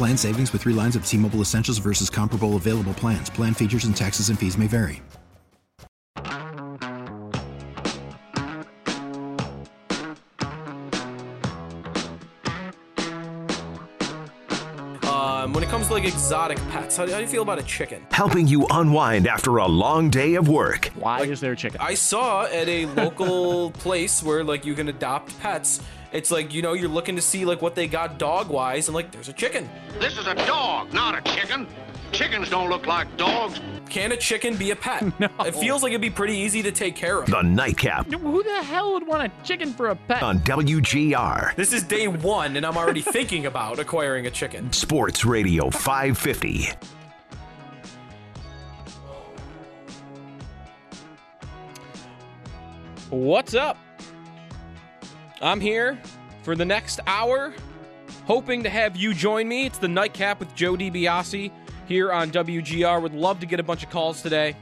Plan savings with three lines of T Mobile Essentials versus comparable available plans. Plan features and taxes and fees may vary. Um, when it comes to like exotic pets, how, how do you feel about a chicken? helping you unwind after a long day of work. Why is there a chicken? I saw at a local place where like you can adopt pets. It's like you know you're looking to see like what they got dog wise, and like there's a chicken. This is a dog, not a chicken. Chickens don't look like dogs. Can a chicken be a pet? No. It feels like it'd be pretty easy to take care of. The Nightcap Who the hell would want a chicken for a pet? on WGR This is day one, and I'm already thinking about acquiring a chicken. Sports Radio 550. What's up? I'm here for the next hour, hoping to have you join me. It's the Nightcap with Joe DiBiase here on WGR. Would love to get a bunch of calls today.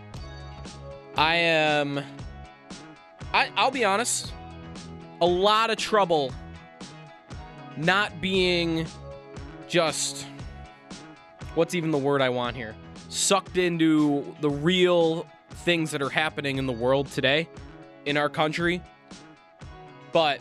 I am, I, I'll be honest, a lot of trouble not being just, what's even the word I want here? Sucked into the real things that are happening in the world today in our country. But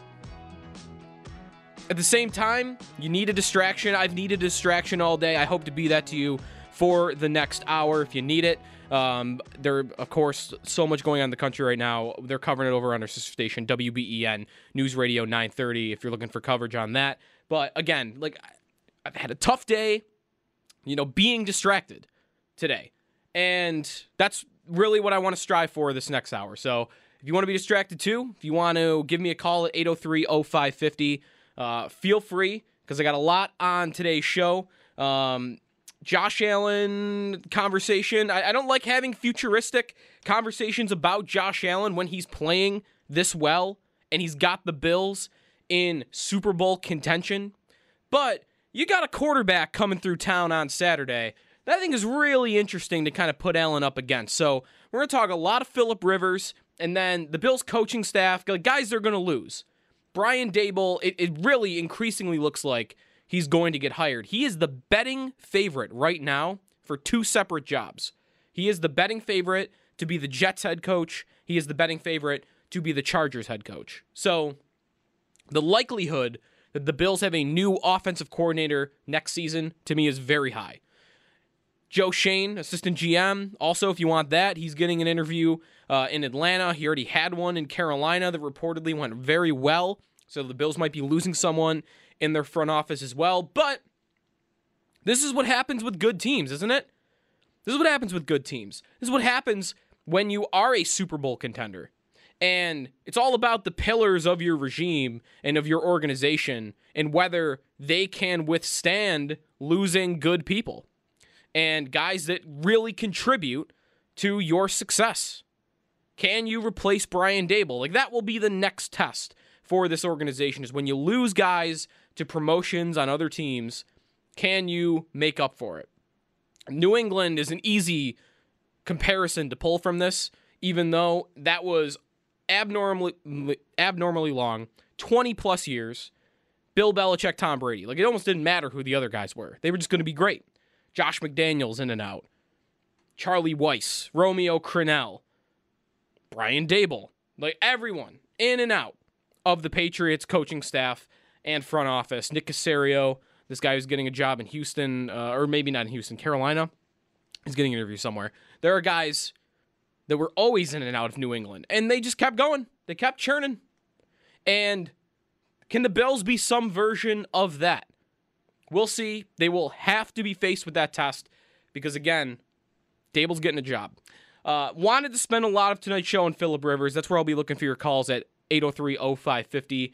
at the same time, you need a distraction. I've needed a distraction all day. I hope to be that to you for the next hour if you need it. Um, there, of course, so much going on in the country right now. They're covering it over on our sister station, WBEN News Radio 930. If you're looking for coverage on that, but again, like I've had a tough day, you know, being distracted today, and that's really what I want to strive for this next hour. So if you want to be distracted too, if you want to give me a call at 803-0550, uh, feel free because I got a lot on today's show. Um, Josh Allen conversation. I, I don't like having futuristic conversations about Josh Allen when he's playing this well and he's got the Bills in Super Bowl contention. But you got a quarterback coming through town on Saturday that I think is really interesting to kind of put Allen up against. So we're going to talk a lot of Philip Rivers and then the Bills coaching staff, guys they're going to lose. Brian Daboll, it, it really increasingly looks like he's going to get hired. He is the betting favorite right now for two separate jobs. He is the betting favorite to be the Jets head coach. He is the betting favorite to be the Chargers head coach. So the likelihood that the Bills have a new offensive coordinator next season to me is very high. Joe Schoen, assistant GM. Also, if you want that, he's getting an interview uh, in Atlanta. He already had one in Carolina that reportedly went very well. So the Bills might be losing someone in their front office as well. But this is what happens with good teams, isn't it? This is what happens with good teams. This is what happens when you are a Super Bowl contender. And it's all about the pillars of your regime and of your organization and whether they can withstand losing good people and guys that really contribute to your success. Can you replace Brian Daboll? Like that will be the next test for this organization is when you lose guys to promotions on other teams, can you make up for it? New England is an easy comparison to pull from this, even though that was abnormally abnormally long, 20 plus years. Bill Belichick, Tom Brady. Like it almost didn't matter who the other guys were. They were just going to be great. Josh McDaniels in and out. Charlie Weis, Romeo Crennel, Brian Daboll. Like everyone in and out of the Patriots coaching staff and front office. Nick Caserio, This guy who's getting a job in Houston, uh, or maybe not in Houston, Carolina. He's getting an interview somewhere. There are guys that were always in and out of New England, and they just kept going. They kept churning. And can the Bills be some version of that? We'll see. They will have to be faced with that test because, again, Daboll's getting a job. Uh, wanted to spend a lot of tonight's show on Philip Rivers. That's where I'll be looking for your calls at 803 0550.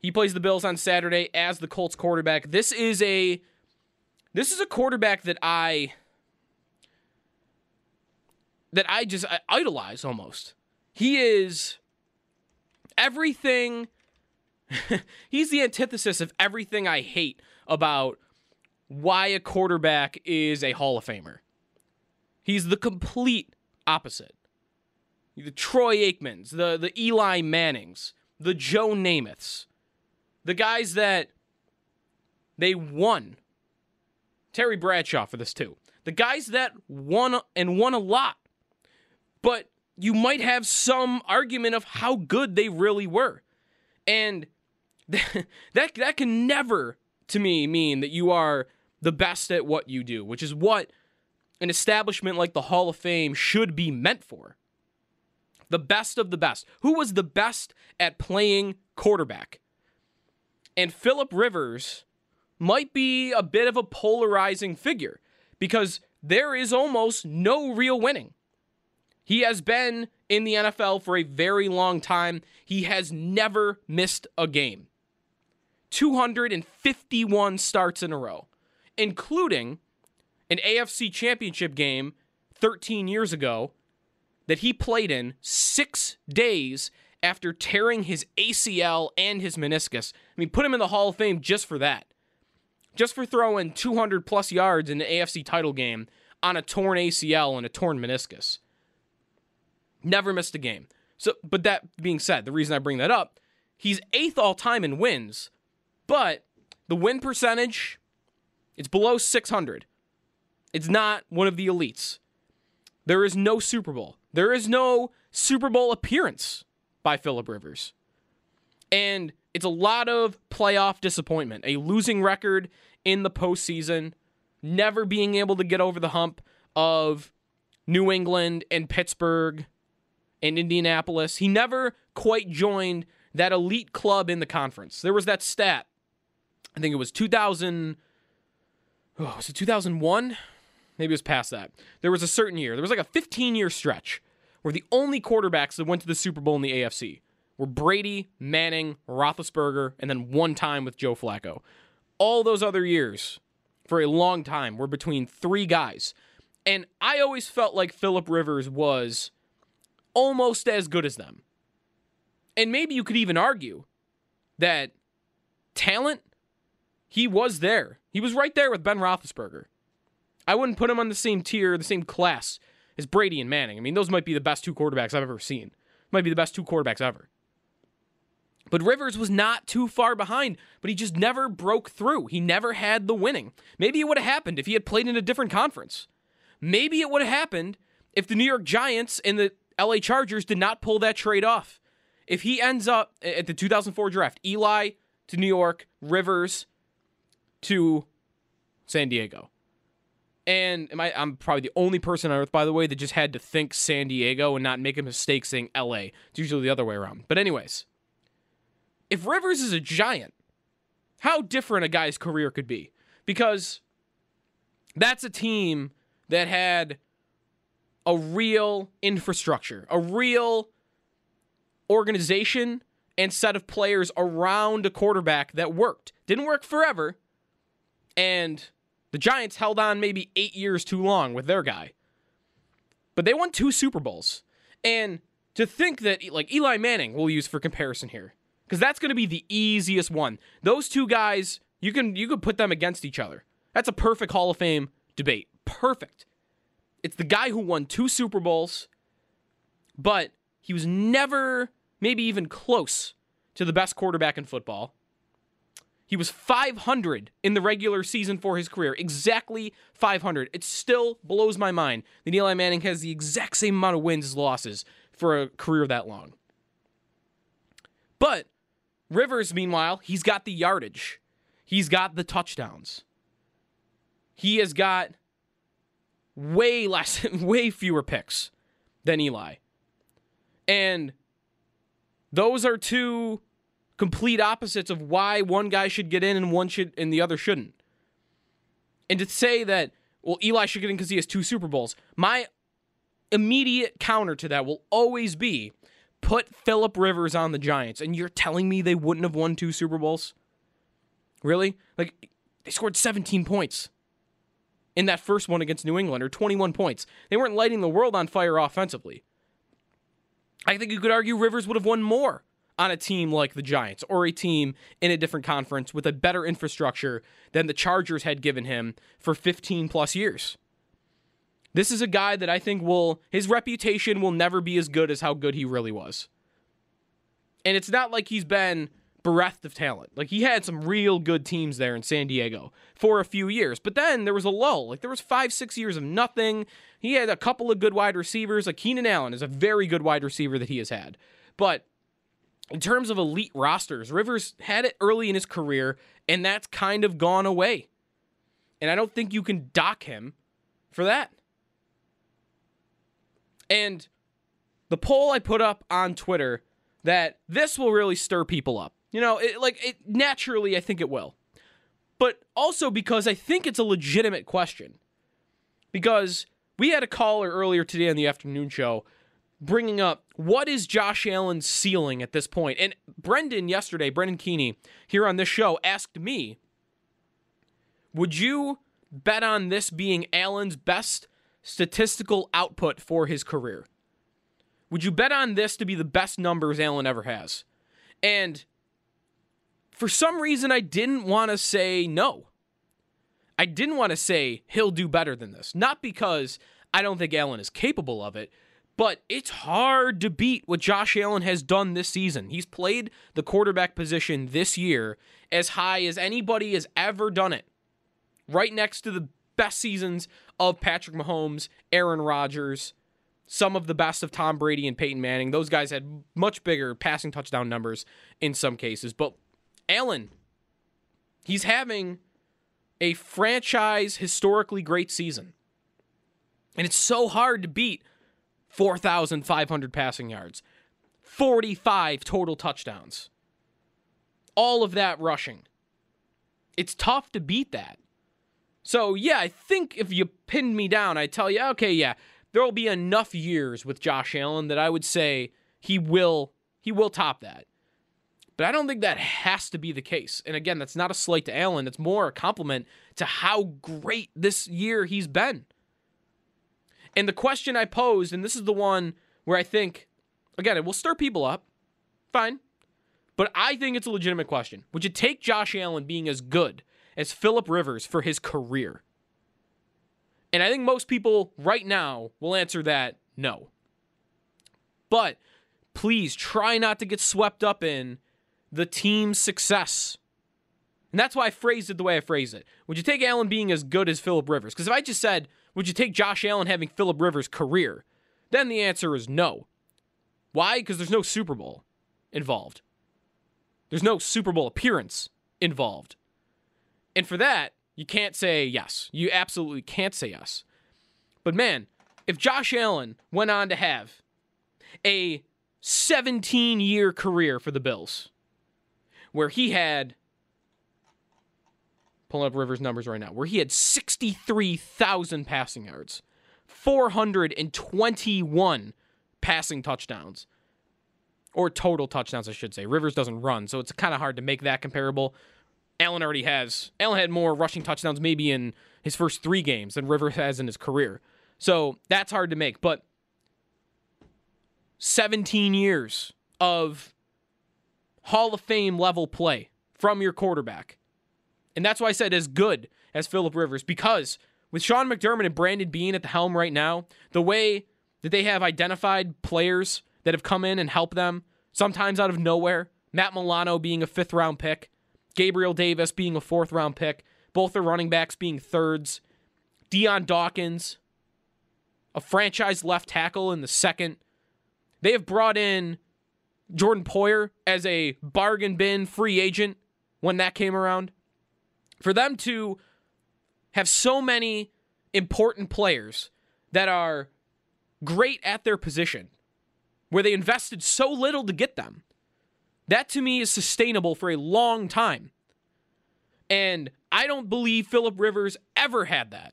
He plays the Bills on Saturday as the Colts quarterback. This is a this is a quarterback that I that I just I idolize almost. He is everything he's the antithesis of everything I hate about why a quarterback is a Hall of Famer. He's the complete opposite. The Troy Aikmans, the the Eli Mannings, the Joe Namaths, the guys that they won. Terry Bradshaw for this too. The guys that won and won a lot. But you might have some argument of how good they really were. And that that can never to me mean that you are the best at what you do, which is what an establishment like the Hall of Fame should be meant for. The best of the best. Who was the best at playing quarterback? And Philip Rivers might be a bit of a polarizing figure because there is almost no real winning. He has been in the NFL for a very long time. He has never missed a game. 251 starts in a row, including an AFC championship game 13 years ago that he played in six days after tearing his ACL and his meniscus. I mean, put him in the Hall of Fame just for that. Just for throwing 200 plus yards in the AFC title game on a torn ACL and a torn meniscus. Never missed a game. So, but that being said, the reason I bring that up, he's eighth all time in wins, but the win percentage, it's below 600. It's not one of the elites. There is no Super Bowl. There is no Super Bowl appearance by Philip Rivers. And it's a lot of playoff disappointment, a losing record in the postseason, never being able to get over the hump of New England and Pittsburgh and Indianapolis. He never quite joined that elite club in the conference. There was that stat. I think it was 2000 oh, was it 2001? Maybe it was past that. There was a certain year. There was like a 15 year stretch where the only quarterbacks that went to the Super Bowl in the AFC were Brady, Manning, Roethlisberger, and then one time with Joe Flacco. All those other years, for a long time, were between three guys. And I always felt like Philip Rivers was almost as good as them. And maybe you could even argue that talent, he was there. He was right there with Ben Roethlisberger. I wouldn't put him on the same tier, the same class as Brady and Manning. I mean, those might be the best two quarterbacks I've ever seen. Might be the best two quarterbacks ever. But Rivers was not too far behind, but he just never broke through. He never had the winning. Maybe it would have happened if he had played in a different conference. Maybe it would have happened if the New York Giants and the LA Chargers did not pull that trade off. If he ends up at the 2004 draft, Eli to New York, Rivers to San Diego. And I, am probably the only person on earth, by the way, that just had to think San Diego and not make a mistake saying LA. It's usually the other way around. But, anyways, if Rivers is a giant, how different a guy's career could be. Because that's a team that had a real infrastructure, a real organization and set of players around a quarterback that worked. Didn't work forever. And the Giants held on maybe eight years too long with their guy. But they won two Super Bowls. And to think that, like Eli Manning, we'll use for comparison here, because that's going to be the easiest one. Those two guys, you can you could put them against each other. That's a perfect Hall of Fame debate. Perfect. It's the guy who won two Super Bowls, but he was never maybe even close to the best quarterback in football. He was 500 in the regular season for his career. Exactly 500. It still blows my mind that Eli Manning has the exact same amount of wins as losses for a career that long. But Rivers, meanwhile, he's got the yardage. He's got the touchdowns. He has got way less, way fewer picks than Eli. And those are two complete opposites of why one guy should get in and one should and the other shouldn't. And to say that well Eli should get in because he has two Super Bowls, my immediate counter to that will always be put Philip Rivers on the Giants, and you're telling me they wouldn't have won two Super Bowls? Really? Like they scored 17 points in that first one against New England, or 21 points. They weren't lighting the world on fire offensively. I think you could argue Rivers would have won more on a team like the Giants or a team in a different conference with a better infrastructure than the Chargers had given him for 15 plus years. This is a guy that I think will, his reputation will never be as good as how good he really was. And it's not like he's been bereft of talent. Like he had some real good teams there in San Diego for a few years, but then there was a lull. Like there was five, six years of nothing. He had a couple of good wide receivers. Like Keenan Allen is a very good wide receiver that he has had. But in terms of elite rosters, Rivers had it early in his career, and that's kind of gone away. And I don't think you can dock him for that. And the poll I put up on Twitter that this will really stir people up. You know, it, like it naturally, I think it will. But also because I think it's a legitimate question. Because we had a caller earlier today on the afternoon show bringing up what is Josh Allen's ceiling at this point? And Brendan yesterday, Brendan Keeney, here on this show, asked me, would you bet on this being Allen's best statistical output for his career? Would you bet on this to be the best numbers Allen ever has? And for some reason, I didn't want to say no. I didn't want to say he'll do better than this. Not because I don't think Allen is capable of it, but it's hard to beat what Josh Allen has done this season. He's played the quarterback position this year as high as anybody has ever done it. Right next to the best seasons of Patrick Mahomes, Aaron Rodgers, some of the best of Tom Brady and Peyton Manning. Those guys had much bigger passing touchdown numbers in some cases. But Allen, he's having a franchise historically great season. And it's so hard to beat 4,500 passing yards, 45 total touchdowns, all of that rushing. It's tough to beat that. So, yeah, I think if you pinned me down, I'd tell you, okay, yeah, there will be enough years with Josh Allen that I would say he will he will top that. But I don't think that has to be the case. And again, that's not a slight to Allen. It's more a compliment to how great this year he's been. And the question I posed, and this is the one where I think, again, it will stir people up. Fine. But I think it's a legitimate question. Would you take Josh Allen being as good as Philip Rivers for his career? And I think most people right now will answer that no. But please try not to get swept up in the team's success. And that's why I phrased it the way I phrased it. Would you take Allen being as good as Philip Rivers? Because if I just said, would you take Josh Allen having Philip Rivers' career? Then the answer is no. Why? Because there's no Super Bowl involved. There's no Super Bowl appearance involved. And for that, you can't say yes. You absolutely can't say yes. But man, if Josh Allen went on to have a 17 year career for the Bills, where he had, pulling up Rivers' numbers right now, where he had 63,000 passing yards, 421 passing touchdowns, or total touchdowns, I should say. Rivers doesn't run, so it's kind of hard to make that comparable. Allen already has. Allen had more rushing touchdowns maybe in his first three games than Rivers has in his career. So that's hard to make. But 17 years of Hall of Fame level play from your quarterback. And that's why I said as good as Philip Rivers, because with Sean McDermott and Brandon Beane at the helm right now, the way that they have identified players that have come in and helped them, sometimes out of nowhere, Matt Milano being a fifth round pick, Gabriel Davis being a fourth round pick, both the running backs being thirds, Dion Dawkins, a franchise left tackle in the second. They have brought in Jordan Poyer as a bargain bin free agent when that came around. For them to have so many important players that are great at their position, where they invested so little to get them, that to me is sustainable for a long time. And I don't believe Philip Rivers ever had that.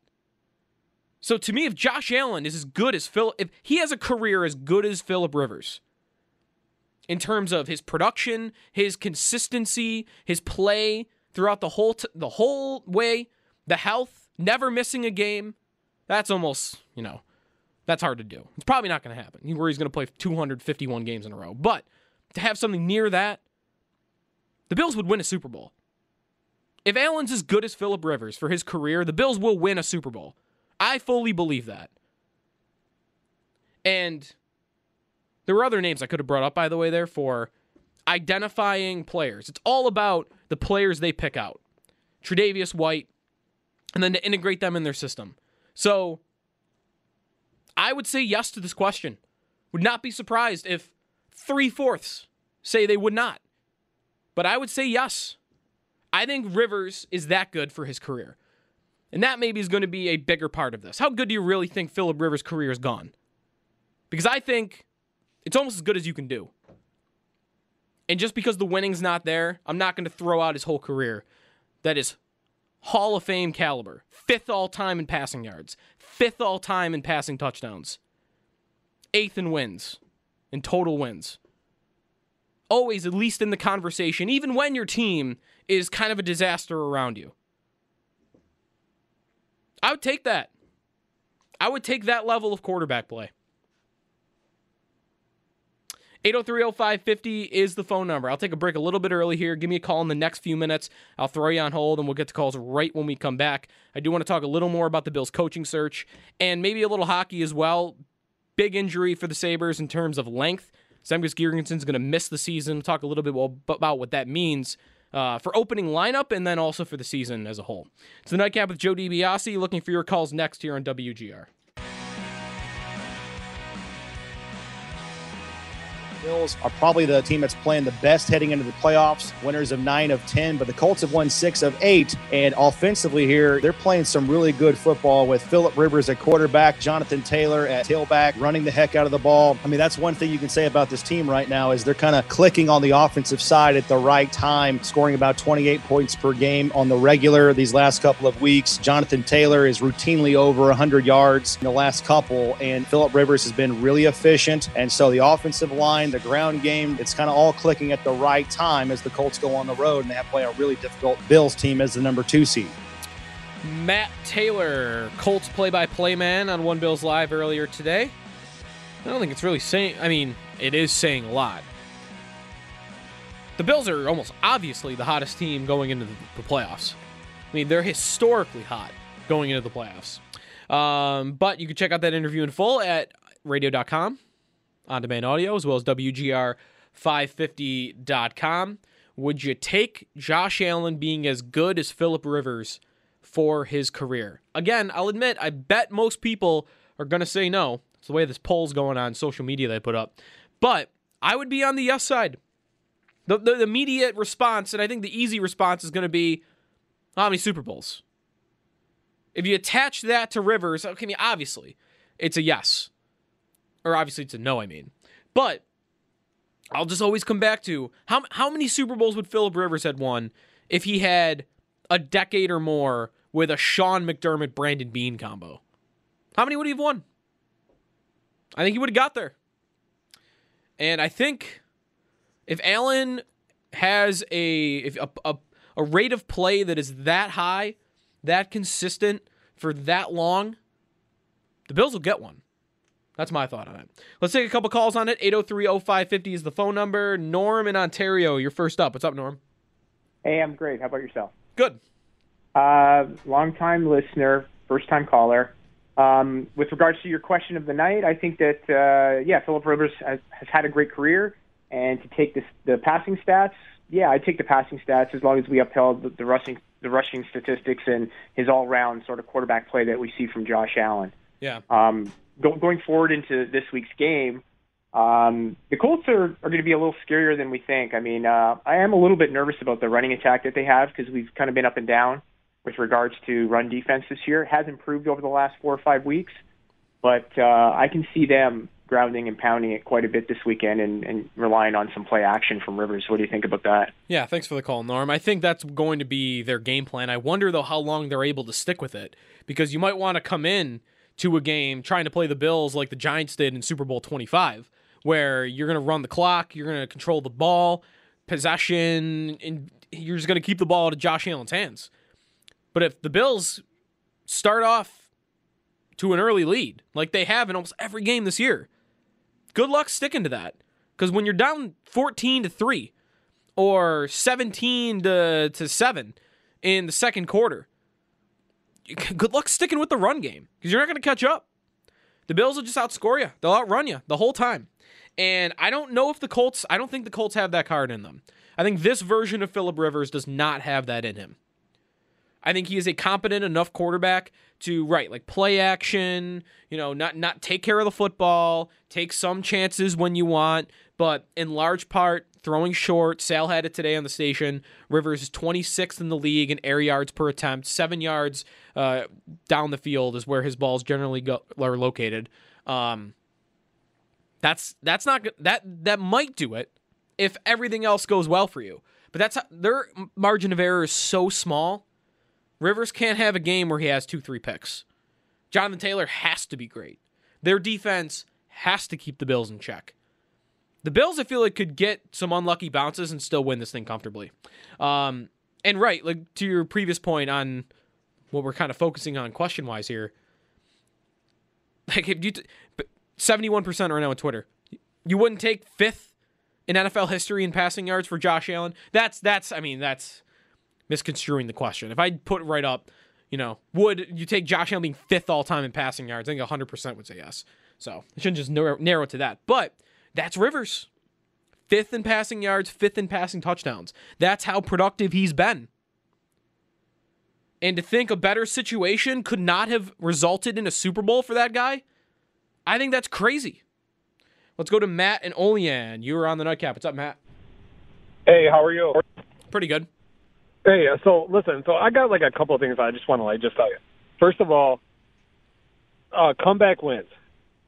So to me, if Josh Allen is as good as Phil, if he has a career as good as Philip Rivers, in terms of his production, his consistency, his play throughout the whole t- the whole way, the health, never missing a game, that's almost you know, that's hard to do. It's probably not going to happen. You where he's going to play 251 games in a row, but to have something near that, the Bills would win a Super Bowl. If Allen's as good as Philip Rivers for his career, the Bills will win a Super Bowl. I fully believe that. And there were other names I could have brought up, by the way, there for identifying players. It's all about the players they pick out. Tre'Davious White, and then to integrate them in their system. So I would say yes to this question. Would not be surprised if three fourths say they would not. But I would say yes. I think Rivers is that good for his career. And that maybe is going to be a bigger part of this. How good do you really think Philip Rivers' career is gone? Because I think it's almost as good as you can do. And just because the winning's not there, I'm not going to throw out his whole career. That is Hall of Fame caliber. Fifth all time in passing yards, fifth all time in passing touchdowns, eighth in wins, in total wins. Always at least in the conversation, even when your team is kind of a disaster around you. I would take that. I would take that level of quarterback play. 8030550 is the phone number. I'll take a break a little bit early here. Give me a call in the next few minutes. I'll throw you on hold and we'll get to calls right when we come back. I do want to talk a little more about the Bills coaching search and maybe a little hockey as well. Big injury for the Sabres in terms of length. Zemgus Girgensons going to miss the season. talk a little bit about what that means uh, for opening lineup and then also for the season as a whole. It's the Nightcap with Joe DiBiase. Looking for your calls next here on WGR. Bills are probably the team that's playing the best heading into the playoffs, winners of nine of 10, but the Colts have won six of eight. And offensively here, they're playing some really good football with Philip Rivers at quarterback, Jonathan Taylor at tailback, running the heck out of the ball. I mean, that's one thing you can say about this team right now is they're kind of clicking on the offensive side at the right time, scoring about 28 points per game on the regular these last couple of weeks. Jonathan Taylor is routinely over 100 yards in the last couple, and Philip Rivers has been really efficient. And so the offensive line, the ground game. It's kind of all clicking at the right time as the Colts go on the road and they have to play a really difficult Bills team as the number two seed. Matt Taylor, Colts play by play man on One Bills Live earlier today. I don't think it's really saying, I mean, it is saying a lot. The Bills are almost obviously the hottest team going into the playoffs. I mean, they're historically hot going into the playoffs. Um, but you can check out that interview in full at radio.com on demand audio, as well as WGR550.com. Would you take Josh Allen being as good as Philip Rivers for his career? Again, I'll admit, I bet most people are going to say no. It's the way this poll's going on social media they put up. But I would be on the yes side. The, the, the immediate response, and I think the easy response is going to be how many Super Bowls? If you attach that to Rivers, okay, I mean, obviously, it's a yes. Or obviously it's a no, I mean. But I'll just always come back to how how many Super Bowls would Philip Rivers had won if he had a decade or more with a Sean McDermott Brandon Beane combo? How many would he have won? I think he would have got there. And I think if Allen has a a, a, a rate of play that is that high, that consistent for that long, the Bills will get one. That's my thought on it. Let's take a couple calls on it. 803-0550 is the phone number. Norm in Ontario, you're first up. What's up, Norm? Hey, I'm great. How about yourself? Good. Uh, long time listener, first time caller. Um, with regards to your question of the night, I think that uh, yeah, Philip Rivers has, has had a great career, and to take this, the passing stats, yeah, I take the passing stats as long as we upheld the, the rushing the rushing statistics and his all round sort of quarterback play that we see from Josh Allen. Yeah. Um, go, going forward into this week's game, um, the Colts are, are going to be a little scarier than we think. I mean, uh, I am a little bit nervous about the running attack that they have because we've kind of been up and down with regards to run defense this year. It has improved over the last four or five weeks, but uh, I can see them grounding and pounding it quite a bit this weekend and, and relying on some play action from Rivers. What do you think about that? Yeah, thanks for the call, Norm. I think that's going to be their game plan. I wonder though how long they're able to stick with it because you might want to come in to a game trying to play the Bills like the Giants did in Super Bowl 25 where you're going to run the clock, you're going to control the ball, possession, and you're just going to keep the ball out of Josh Allen's hands. But if the Bills start off to an early lead, like they have in almost every game this year, good luck sticking to that. Because when you're down 14 to 3 or 17 to, to 7 in the second quarter, good luck sticking with the run game because you're not going to catch up. The Bills will just outscore you. They'll outrun you the whole time. And I don't know if the Colts, I don't think the Colts have that card in them. I think this version of Philip Rivers does not have that in him. I think he is a competent enough quarterback to right, like play action, you know, not not take care of the football, take some chances when you want, but in large part throwing short. Sal had it today on the station. Rivers is 26th in the league in air yards per attempt. Seven yards uh, down the field is where his balls generally go, are located. Um, that's that's not that that might do it if everything else goes well for you. But that's their margin of error is so small. Rivers can't have a game where he has two, three picks. Jonathan Taylor has to be great. Their defense has to keep the Bills in check. The Bills, I feel like, could get some unlucky bounces and still win this thing comfortably. Um, and right, like to your previous point on what we're kind of focusing on question wise here. Like if you, seventy-one percent right now on Twitter, you wouldn't take fifth in NFL history in passing yards for Josh Allen. That's that's I mean that's misconstruing the question. If I put right up, you know, would you take Josh Allen being fifth all time in passing yards? I think 100% would say yes. So I shouldn't just narrow, narrow to that. But that's Rivers. Fifth in passing yards, fifth in passing touchdowns. That's how productive he's been. And to think a better situation could not have resulted in a Super Bowl for that guy, I think that's crazy. Let's go to Matt and Olean. You were on the nightcap. What's up, Matt? Hey, how are you? Pretty good. Hey, so listen, so I got like a couple of things I just want to like just tell you. First of all, uh, comeback wins.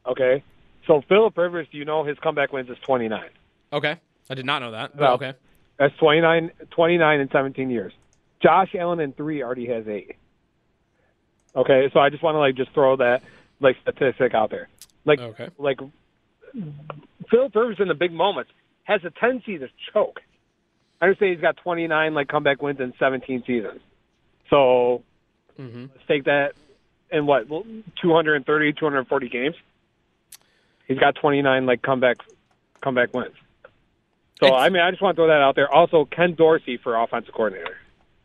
Okay, so Philip Rivers, do you know his comeback wins is twenty nine? Okay, I did not know that. No. okay, That's 29, 29 in seventeen years. Josh Allen in three already has eight. Okay, so I just want to like just throw that like statistic out there. Like okay, like Philip Rivers in the big moments has a tendency to choke. I understand he's got 29 like comeback wins in 17 seasons. So mm-hmm. let's take that in what 230, 240 games. He's got 29 like comeback comeback wins. So I mean, I just want to throw that out there. Also, Ken Dorsey for offensive coordinator.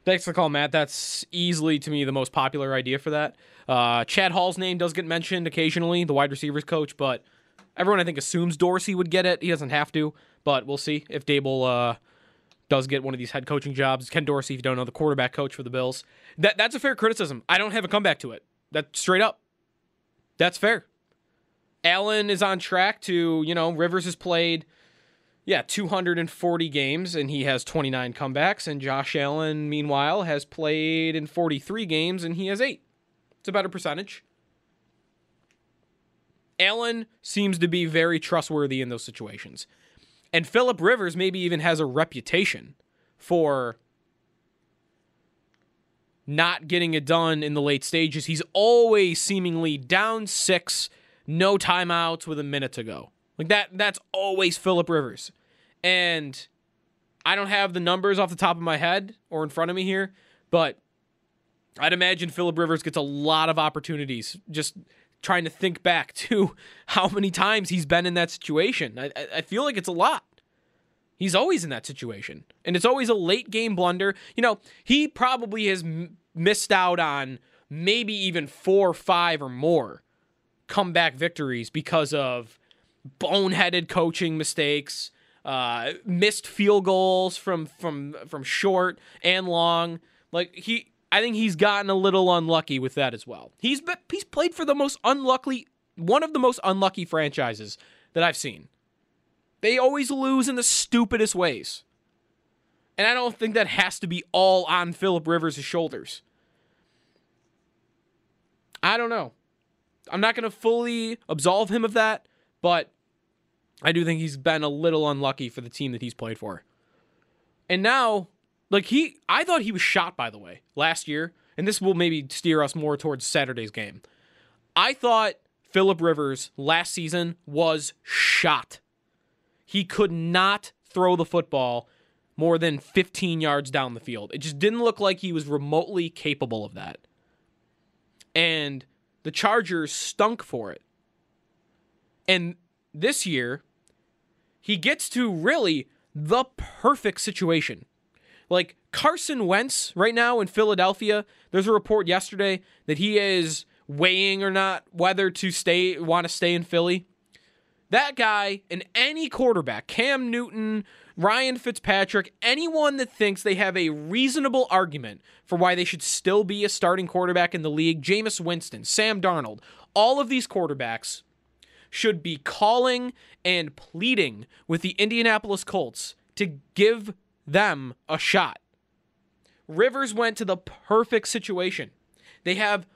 Thanks for the call, Matt. That's easily to me the most popular idea for that. Uh, Chad Hall's name does get mentioned occasionally, the wide receivers coach, but everyone I think assumes Dorsey would get it. He doesn't have to, but we'll see if Daboll uh, does get one of these head coaching jobs. Ken Dorsey, if you don't know, the quarterback coach for the Bills. That that's a fair criticism. I don't have a comeback to it. That's straight up. That's fair. Allen is on track to, you know, Rivers has played, yeah, 240 games and he has 29 comebacks. And Josh Allen, meanwhile, has played in 43 games and he has eight. It's a better percentage. Allen seems to be very trustworthy in those situations. And Philip Rivers maybe even has a reputation for not getting it done in the late stages. He's always seemingly down six, no timeouts with a minute to go. Like that that's always Philip Rivers. And I don't have the numbers off the top of my head or in front of me here, but I'd imagine Philip Rivers gets a lot of opportunities just trying to think back to how many times he's been in that situation. I, I feel like it's a lot. He's always in that situation. And it's always a late game blunder. You know, he probably has m- missed out on maybe even four, five, or more comeback victories because of boneheaded coaching mistakes, uh, missed field goals from from from short and long. Like he I think he's gotten a little unlucky with that as well. He's he's played for the most unlucky one of the most unlucky franchises that I've seen. They always lose in the stupidest ways. And I don't think that has to be all on Philip Rivers' shoulders. I don't know. I'm not going to fully absolve him of that, but I do think he's been a little unlucky for the team that he's played for. And now, like he, I thought he was shot, by the way, last year, and this will maybe steer us more towards Saturday's game. I thought Philip Rivers last season was shot. He could not throw the football more than 15 yards down the field. It just didn't look like he was remotely capable of that. And the Chargers stunk for it. And this year, he gets to really the perfect situation. Like Carson Wentz right now in Philadelphia, there's a report yesterday that he is weighing or not whether to stay want to stay in Philly. That guy and any quarterback, Cam Newton, Ryan Fitzpatrick, anyone that thinks they have a reasonable argument for why they should still be a starting quarterback in the league, Jameis Winston, Sam Darnold, all of these quarterbacks should be calling and pleading with the Indianapolis Colts to give them a shot. Rivers went to the perfect situation. They have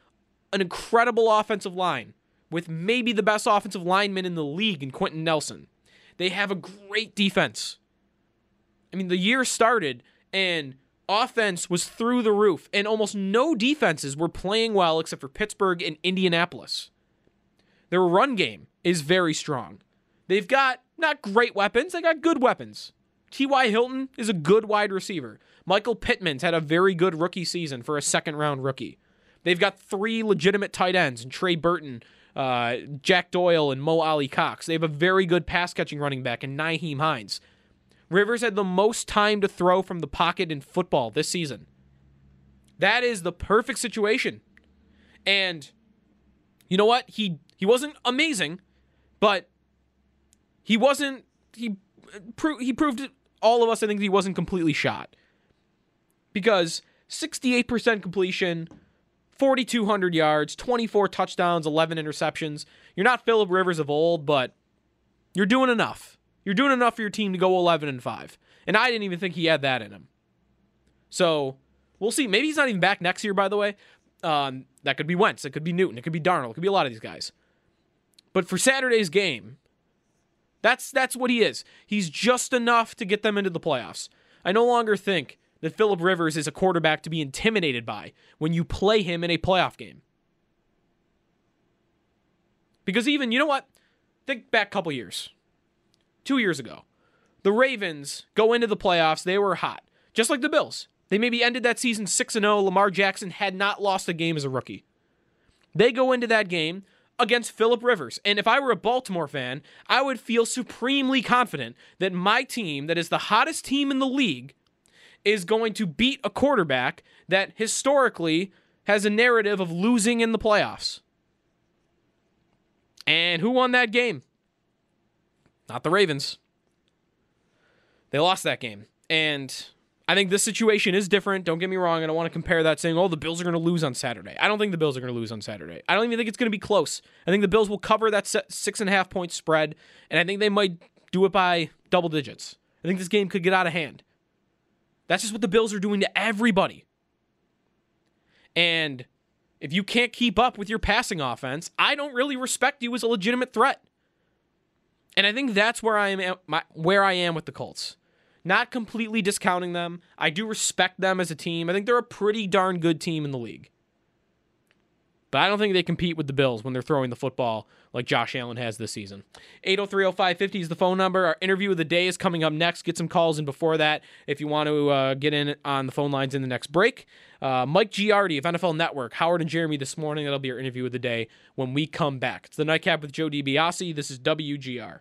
an incredible offensive line with maybe the best offensive lineman in the league in Quenton Nelson. They have a great defense. I mean, the year started and offense was through the roof, and almost no defenses were playing well except for Pittsburgh and Indianapolis. Their run game is very strong. They've got not great weapons, they got good weapons. T.Y. Hilton is a good wide receiver. Michael Pittman's had a very good rookie season for a second round rookie. They've got three legitimate tight ends, and Trey Burton, uh, Jack Doyle, and Mo Alie-Cox. They have a very good pass catching running back and Nyheim Hines. Rivers had the most time to throw from the pocket in football this season. That is the perfect situation. And you know what? He he wasn't amazing, but he wasn't he pro- he proved all of us I think he wasn't completely shot. Because 68% completion, 4200 yards, 24 touchdowns, 11 interceptions. You're not Philip Rivers of old, but you're doing enough. You're doing enough for your team to go 11 and 5. And I didn't even think he had that in him. So we'll see. Maybe he's not even back next year, by the way. Um, that could be Wentz. It could be Newton. It could be Darnold. It could be a lot of these guys. But for Saturday's game, that's that's what he is. He's just enough to get them into the playoffs. I no longer think that Philip Rivers is a quarterback to be intimidated by when you play him in a playoff game. Because even, you know what? Think back a couple years two years ago. The Ravens go into the playoffs. They were hot, just like the Bills. They maybe ended that season 6 0. Lamar Jackson had not lost a game as a rookie. They go into that game against Philip Rivers. And if I were a Baltimore fan, I would feel supremely confident that my team, that is the hottest team in the league, is going to beat a quarterback that historically has a narrative of losing in the playoffs. And who won that game? Not the Ravens. They lost that game. And I think this situation is different. Don't get me wrong. I don't want to compare that saying, oh, the Bills are going to lose on Saturday. I don't think the Bills are going to lose on Saturday. I don't even think it's going to be close. I think the Bills will cover that six and a half point spread, and I think they might do it by double digits. I think this game could get out of hand. That's just what the Bills are doing to everybody. And if you can't keep up with your passing offense, I don't really respect you as a legitimate threat. And I think that's where I am where I am with the Colts. Not completely discounting them. I do respect them as a team. I think they're a pretty darn good team in the league. But I don't think they compete with the Bills when they're throwing the football like Josh Allen has this season. 8030550 is the phone number. Our interview of the day is coming up next. Get some calls in before that if you want to uh, get in on the phone lines in the next break. Uh, Mike Giardi of NFL Network, Howard and Jeremy this morning. That'll be our interview of the day when we come back. It's the Nightcap with Joe DiBiase. This is WGR.